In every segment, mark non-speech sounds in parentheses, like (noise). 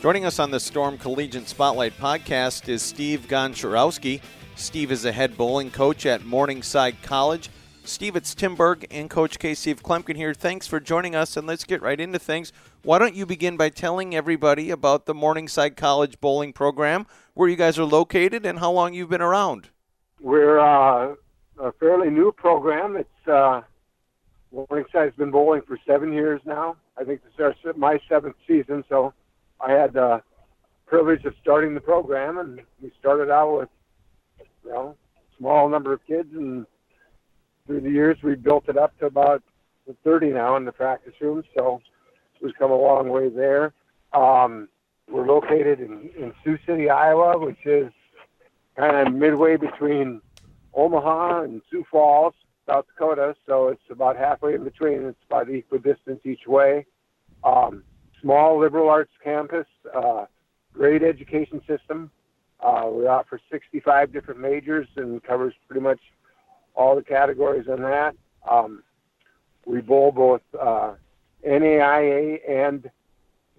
Joining us on the Storm Collegiate Spotlight podcast is Steve Goncharowski. Steve is a head bowling coach at Morningside College. Steve, it's Tim Berg and Coach K. Steve Kloempken here. Thanks for joining us, and let's get right into things. Why don't you begin by telling everybody about the Morningside College bowling program, where you guys are located, and how long you've been around? We're uh, a fairly new program. It's uh, Morningside's been bowling for seven years now. I think this is our, my seventh season, so I had the privilege of starting the program, and we started out with you know small number of kids, and through the years we built it up to about 30 now in the practice room. So we've come a long way there. Um, we're located in, in Sioux City, Iowa, which is kind of midway between Omaha and Sioux Falls, South Dakota. So it's about halfway in between. It's about equal distance each way. Um, small liberal arts campus, uh, great education system. Uh, we offer 65 different majors and covers pretty much all the categories on that. Um, we bowl both uh, NAIA and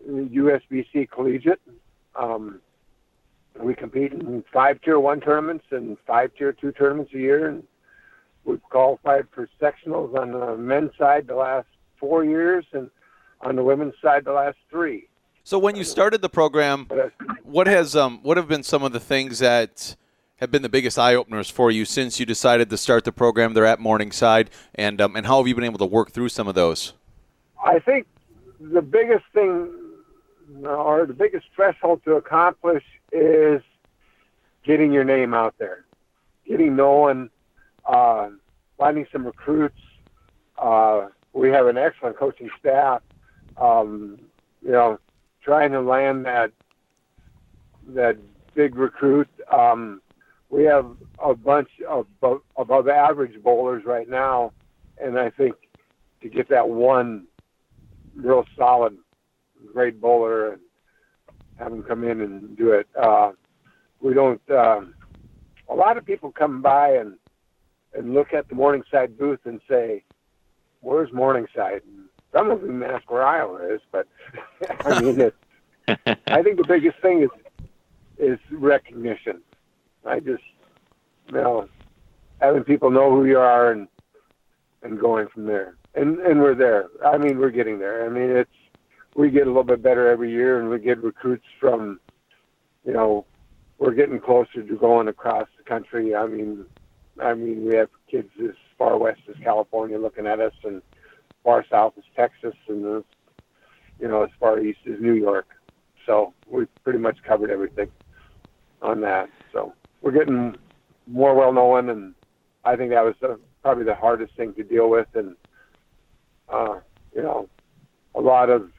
USBC collegiate. Um, we compete in five tier one tournaments and five tier two tournaments a year, and we've qualified for sectionals on the men's side the last four years, and on the women's side the last three. So when you started the program, what has um, what have been some of the things that have been the biggest eye openers for you since you decided to start the program there at Morningside, and um, and how have you been able to work through some of those? I think the biggest thing, or the biggest threshold to accomplish, is getting your name out there, getting known, uh, finding some recruits. Uh, we have an excellent coaching staff um, you know, trying to land that that big recruit. Um, we have a bunch of above average bowlers right now, and I think to get that one real solid, great bowler and have them come in and do it. Uh, we don't. Uh, a lot of people come by and and look at the Morningside booth and say, "Where's Morningside?" And some of them ask where Iowa is, but (laughs) I mean, it's, I think the biggest thing is is recognition. I just, you know, having people know who you are and and going from there. And and we're there. I mean, we're getting there. I mean, it's we get a little bit better every year, and we get recruits from, you know, we're getting closer to going across the country. I mean, I mean, we have kids as far west as California looking at us, and far south is Texas, and the, you know as far east as New York. So we've pretty much covered everything on that. So we're getting more well known, and I think that was the, probably the hardest thing to deal with, and uh, you know, a lot of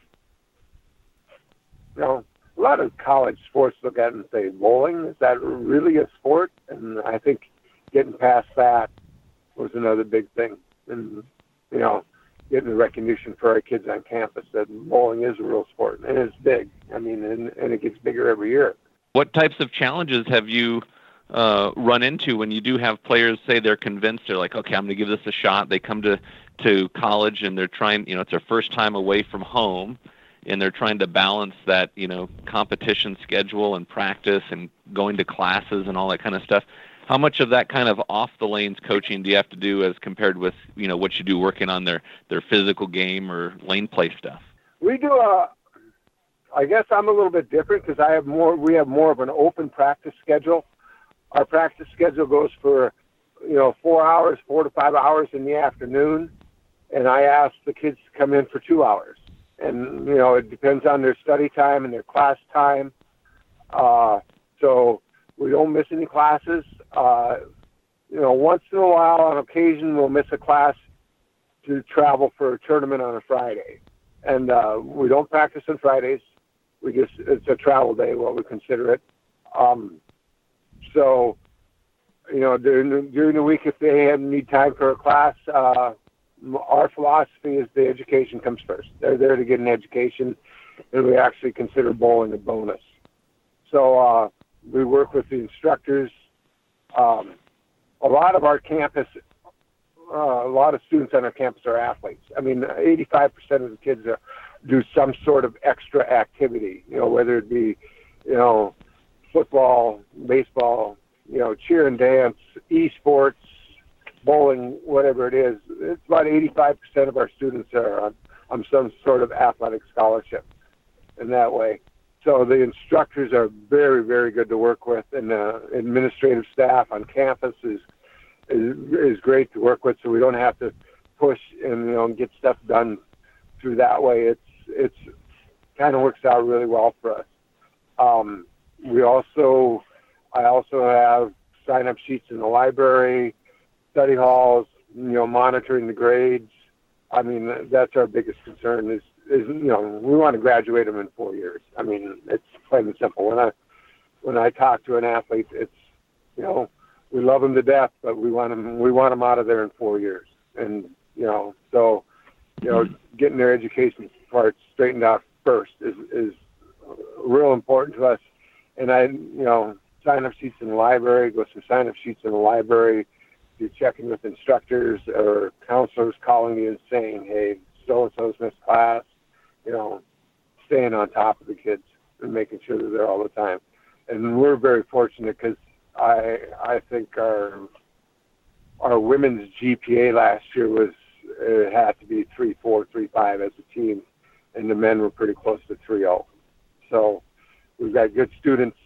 you know a lot of college sports look at and say, bowling is that really a sport? And I think getting past that was another big thing. And you know, getting the recognition for our kids on campus that bowling is a real sport and it's big. I mean, and, and it gets bigger every year. What types of challenges have you uh, run into when you do have players say they're convinced they're like, okay, I'm going to give this a shot. They come to to college and they're trying, you know, it's their first time away from home, and they're trying to balance that, you know, competition schedule and practice and going to classes and all that kind of stuff how much of that kind of off the lanes coaching do you have to do as compared with you know what you do working on their their physical game or lane play stuff? We do a. I guess I'm a little bit different because I have more. We have more of an open practice schedule. Our practice schedule goes for, you know, four hours, four to five hours in the afternoon, and I ask the kids to come in for two hours. And you know, it depends on their study time and their class time. Uh, so we don't miss any classes. Uh, you know, once in a while, on occasion, we'll miss a class to travel for a tournament on a Friday, and uh, we don't practice on Fridays. We just it's a travel day, what we consider it. Um, so you know, during the, during the week, if they have need time for a class, uh, our philosophy is the education comes first. They're there to get an education, and we actually consider bowling a bonus. So uh, we work with the instructors. Um, a lot of our campus, uh, a lot of students on our campus are athletes. I mean, 85% of the kids are, do some sort of extra activity. You know, whether it be, you know, football, baseball, you know, cheer and dance, esports, bowling, whatever it is. It's about 85% of our students are on, on some sort of athletic scholarship in that way. So the instructors are very, very good to work with, and the administrative staff on campus is, is is great to work with. So we don't have to push and you know get stuff done through that way. It's it's kind of works out really well for us. Um, we also I also have sign up sheets in the library, study halls, you know, monitoring the grades. I mean, that's our biggest concern is, is you know, we want to graduate them in four years. I mean, it's plain and simple. When I, when I talk to an athlete, it's, you know, we love them to death, but we want them, we want them out of there in four years. And, you know, so, you know, getting their education part straightened out first is, is real important to us. And I, you know, sign up sheets in the library, go through sign up sheets in the library, you're checking with instructors or counselors calling you and saying, hey, so and so's missed class, you know, staying on top of the kids and making sure they're there all the time. And we're very fortunate because I I think our our women's GPA last year was it had to be three four three five as a team, and the men were pretty close to three zero. So we've got good students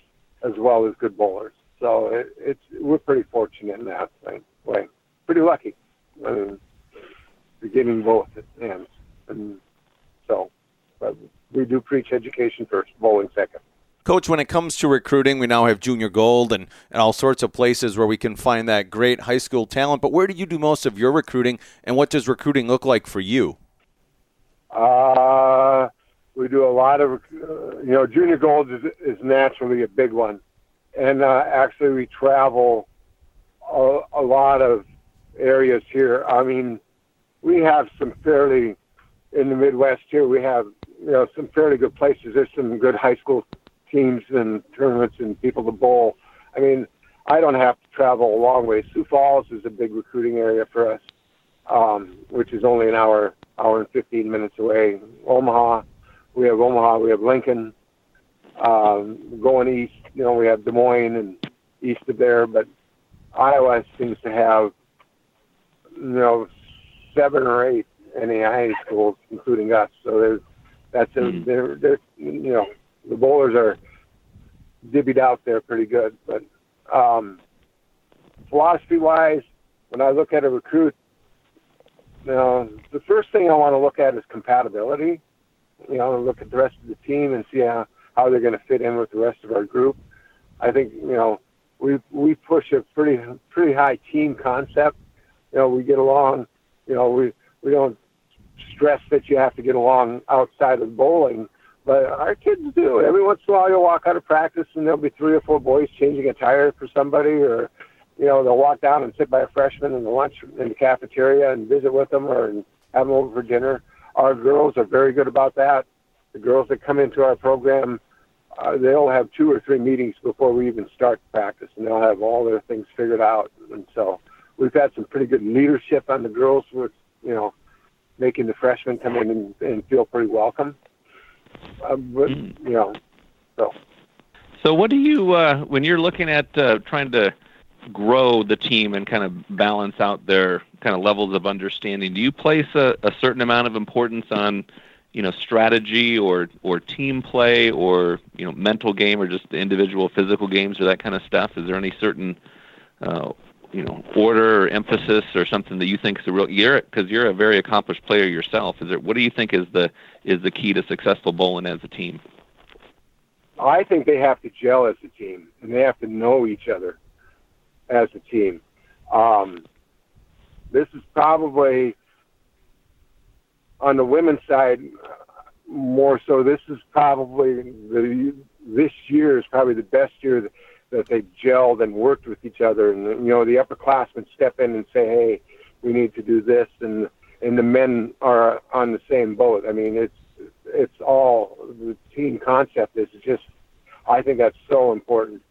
as well as good bowlers. So it, it's we're pretty fortunate in that thing, way. Pretty lucky, uh, getting both ends, and so. But we do preach education first, bowling second. Coach, when it comes to recruiting, we now have junior gold and, and all sorts of places where we can find that great high school talent. But where do you do most of your recruiting, and what does recruiting look like for you? Uh, we do a lot of, uh, you know, junior gold is, is naturally a big one and uh, actually we travel a, a lot of areas here. I mean, we have some fairly in the Midwest here. We have you know some fairly good places. There's some good high school teams and tournaments and people to bowl. I mean, I don't have to travel a long way. Sioux Falls is a big recruiting area for us, um, which is only an hour, hour and 15 minutes away. Omaha, we have Omaha, we have Lincoln. Um, going east, you know, we have Des Moines and east of there, but Iowa seems to have, you know, seven or eight NAIA schools, including us. So there's that's a, mm-hmm. they're, they're you know the bowlers are divvied out there pretty good. But um, philosophy wise, when I look at a recruit, you know, the first thing I want to look at is compatibility. You know, look at the rest of the team and see how how they're going to fit in with the rest of our group. I think you know we we push a pretty pretty high team concept. You know, we get along. You know, we we don't stress that you have to get along outside of bowling, but our kids do. Every once in a while, you'll walk out of practice and there'll be three or four boys changing a tire for somebody, or you know, they'll walk down and sit by a freshman in the lunch in the cafeteria and visit with them, or have them over for dinner. Our girls are very good about that. The girls that come into our program uh, they'll have two or three meetings before we even start practice, and they'll have all their things figured out. And so we've had some pretty good leadership on the girls with, you know, making the freshmen come in and, and feel pretty welcome. Uh, but, you know, so. So what do you, uh, when you're looking at uh, trying to grow the team and kind of balance out their kind of levels of understanding, do you place a, a certain amount of importance on – you know strategy or or team play or you know mental game or just the individual physical games or that kind of stuff? Is there any certain uh, you know order or emphasis or something that you think is a real you're because you're a very accomplished player yourself? Is there what do you think is the is the key to successful bowling as a team? I think they have to gel as a team and they have to know each other as a team. Um, this is probably on the women's side, more so. This is probably the this year is probably the best year that they gelled and worked with each other, and you know the upperclassmen step in and say, "Hey, we need to do this," and and the men are on the same boat. I mean, it's it's all the team concept is just. I think that's so important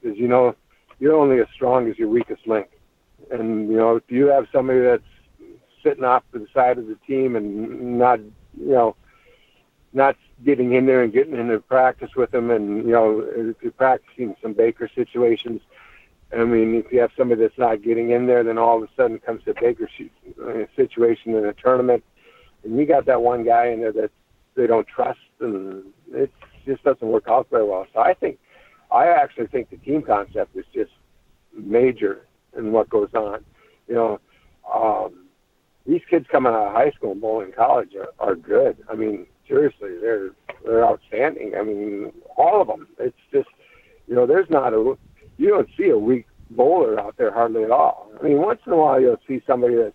because you know you're only as strong as your weakest link, and you know if you have somebody that's sitting off to the side of the team and not you know not getting in there and getting into practice with them and you know practicing some Baker situations. I mean, if you have somebody that's not getting in there, then all of a sudden comes to Baker uh, situation in a tournament, and you got that one guy in there that they don't trust, and it just doesn't work out very well. So I think, I actually think the team concept is just major in what goes on. You know, um, these kids coming out of high school and bowling college are, are good. I mean, seriously, they're they're outstanding. I mean, all of them. It's just, you know, there's not a you don't see a weak bowler out there hardly at all. I mean, once in a while you'll see somebody that,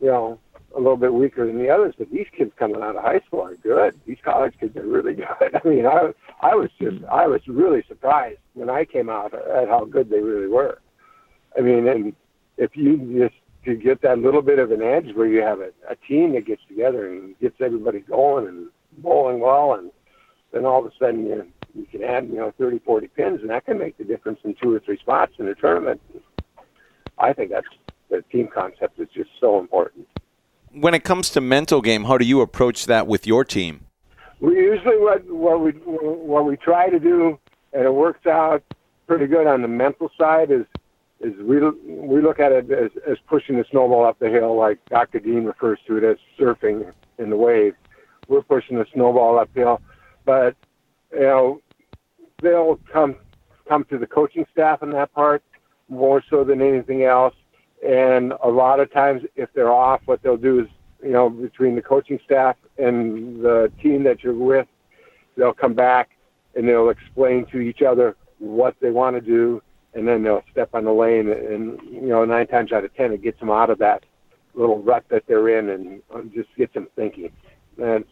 you know, a little bit weaker than the others, but these kids coming out of high school are good. These college kids are really (laughs) good. I mean, I I was just hmm. I was really surprised when I came out at how good they really were. I mean, and if you just to get that little bit of an edge where you have a, a team that gets together and gets everybody going and bowling well, and then all of a sudden you you can add you know 30, 40 pins, and that can make the difference in two or three spots in a tournament. I think that's the team concept is just so important. When it comes to mental game, how do you approach that with your team? We usually what what we what we try to do, and it works out pretty good on the mental side is is we we look at it as, as pushing the snowball up the hill, like Dr. Dean refers to it as surfing in the wave. We're pushing the snowball uphill, but you know they'll come come to the coaching staff in that part more so than anything else. And a lot of times, if they're off, what they'll do is you know between the coaching staff and the team that you're with, they'll come back and they'll explain to each other what they want to do and then they'll step on the lane, and you know, nine times out of ten, it gets them out of that little rut that they're in, and just gets them thinking. And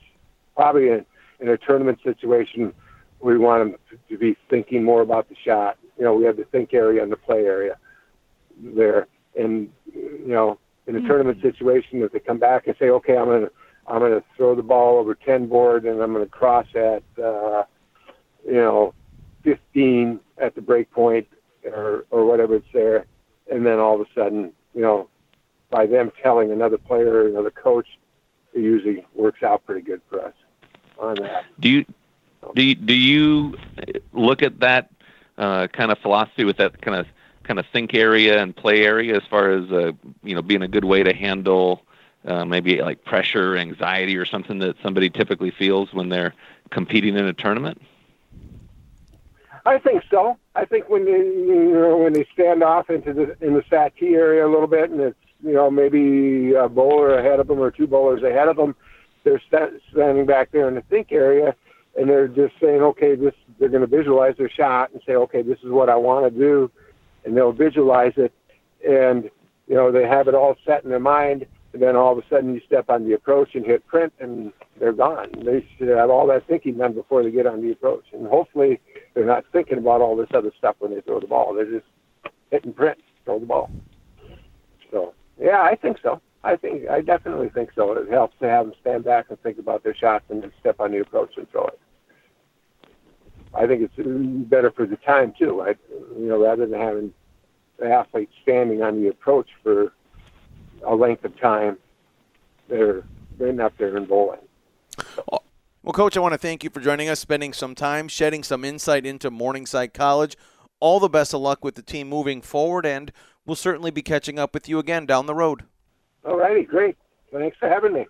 probably in, in a tournament situation, we want them to, to be thinking more about the shot. You know, we have the think area and the play area there, and you know, in a mm-hmm. tournament situation, if they come back and say, "Okay, I'm gonna I'm gonna throw the ball over ten board, and I'm gonna cross at uh, you know 15 at the break point or or whatever it's there, and then all of a sudden, you know, by them telling another player or another coach, it usually works out pretty good for us on that. Do you do you, do you look at that uh, kind of philosophy with that kind of kind of think area and play area as far as uh, you know being a good way to handle uh, maybe like pressure, anxiety, or something that somebody typically feels when they're competing in a tournament? I think so. I think when they, you know when they stand off into the in the Sati area a little bit, and it's you know maybe a bowler ahead of them or two bowlers ahead of them, they're st- standing back there in the think area, and they're just saying, okay, this they're going to visualize their shot and say, okay, this is what I want to do, and they'll visualize it, and you know they have it all set in their mind, and then all of a sudden you step on the approach and hit print, and they're gone. They should have all that thinking done before they get on the approach, and hopefully they're not thinking about all this other stuff when they throw the ball. They're just hitting print, throw the ball. So yeah, I think so. I think I definitely think so. It helps to have them stand back and think about their shots and then step on the approach and throw it. I think it's better for the time too. I, you know, rather than having the athlete standing on the approach for a length of time, they're they're up there and bowling. Well, Coach, I want to thank you for joining us, spending some time, shedding some insight into Morningside College. All the best of luck with the team moving forward, and we'll certainly be catching up with you again down the road. All righty, great. Thanks for having me.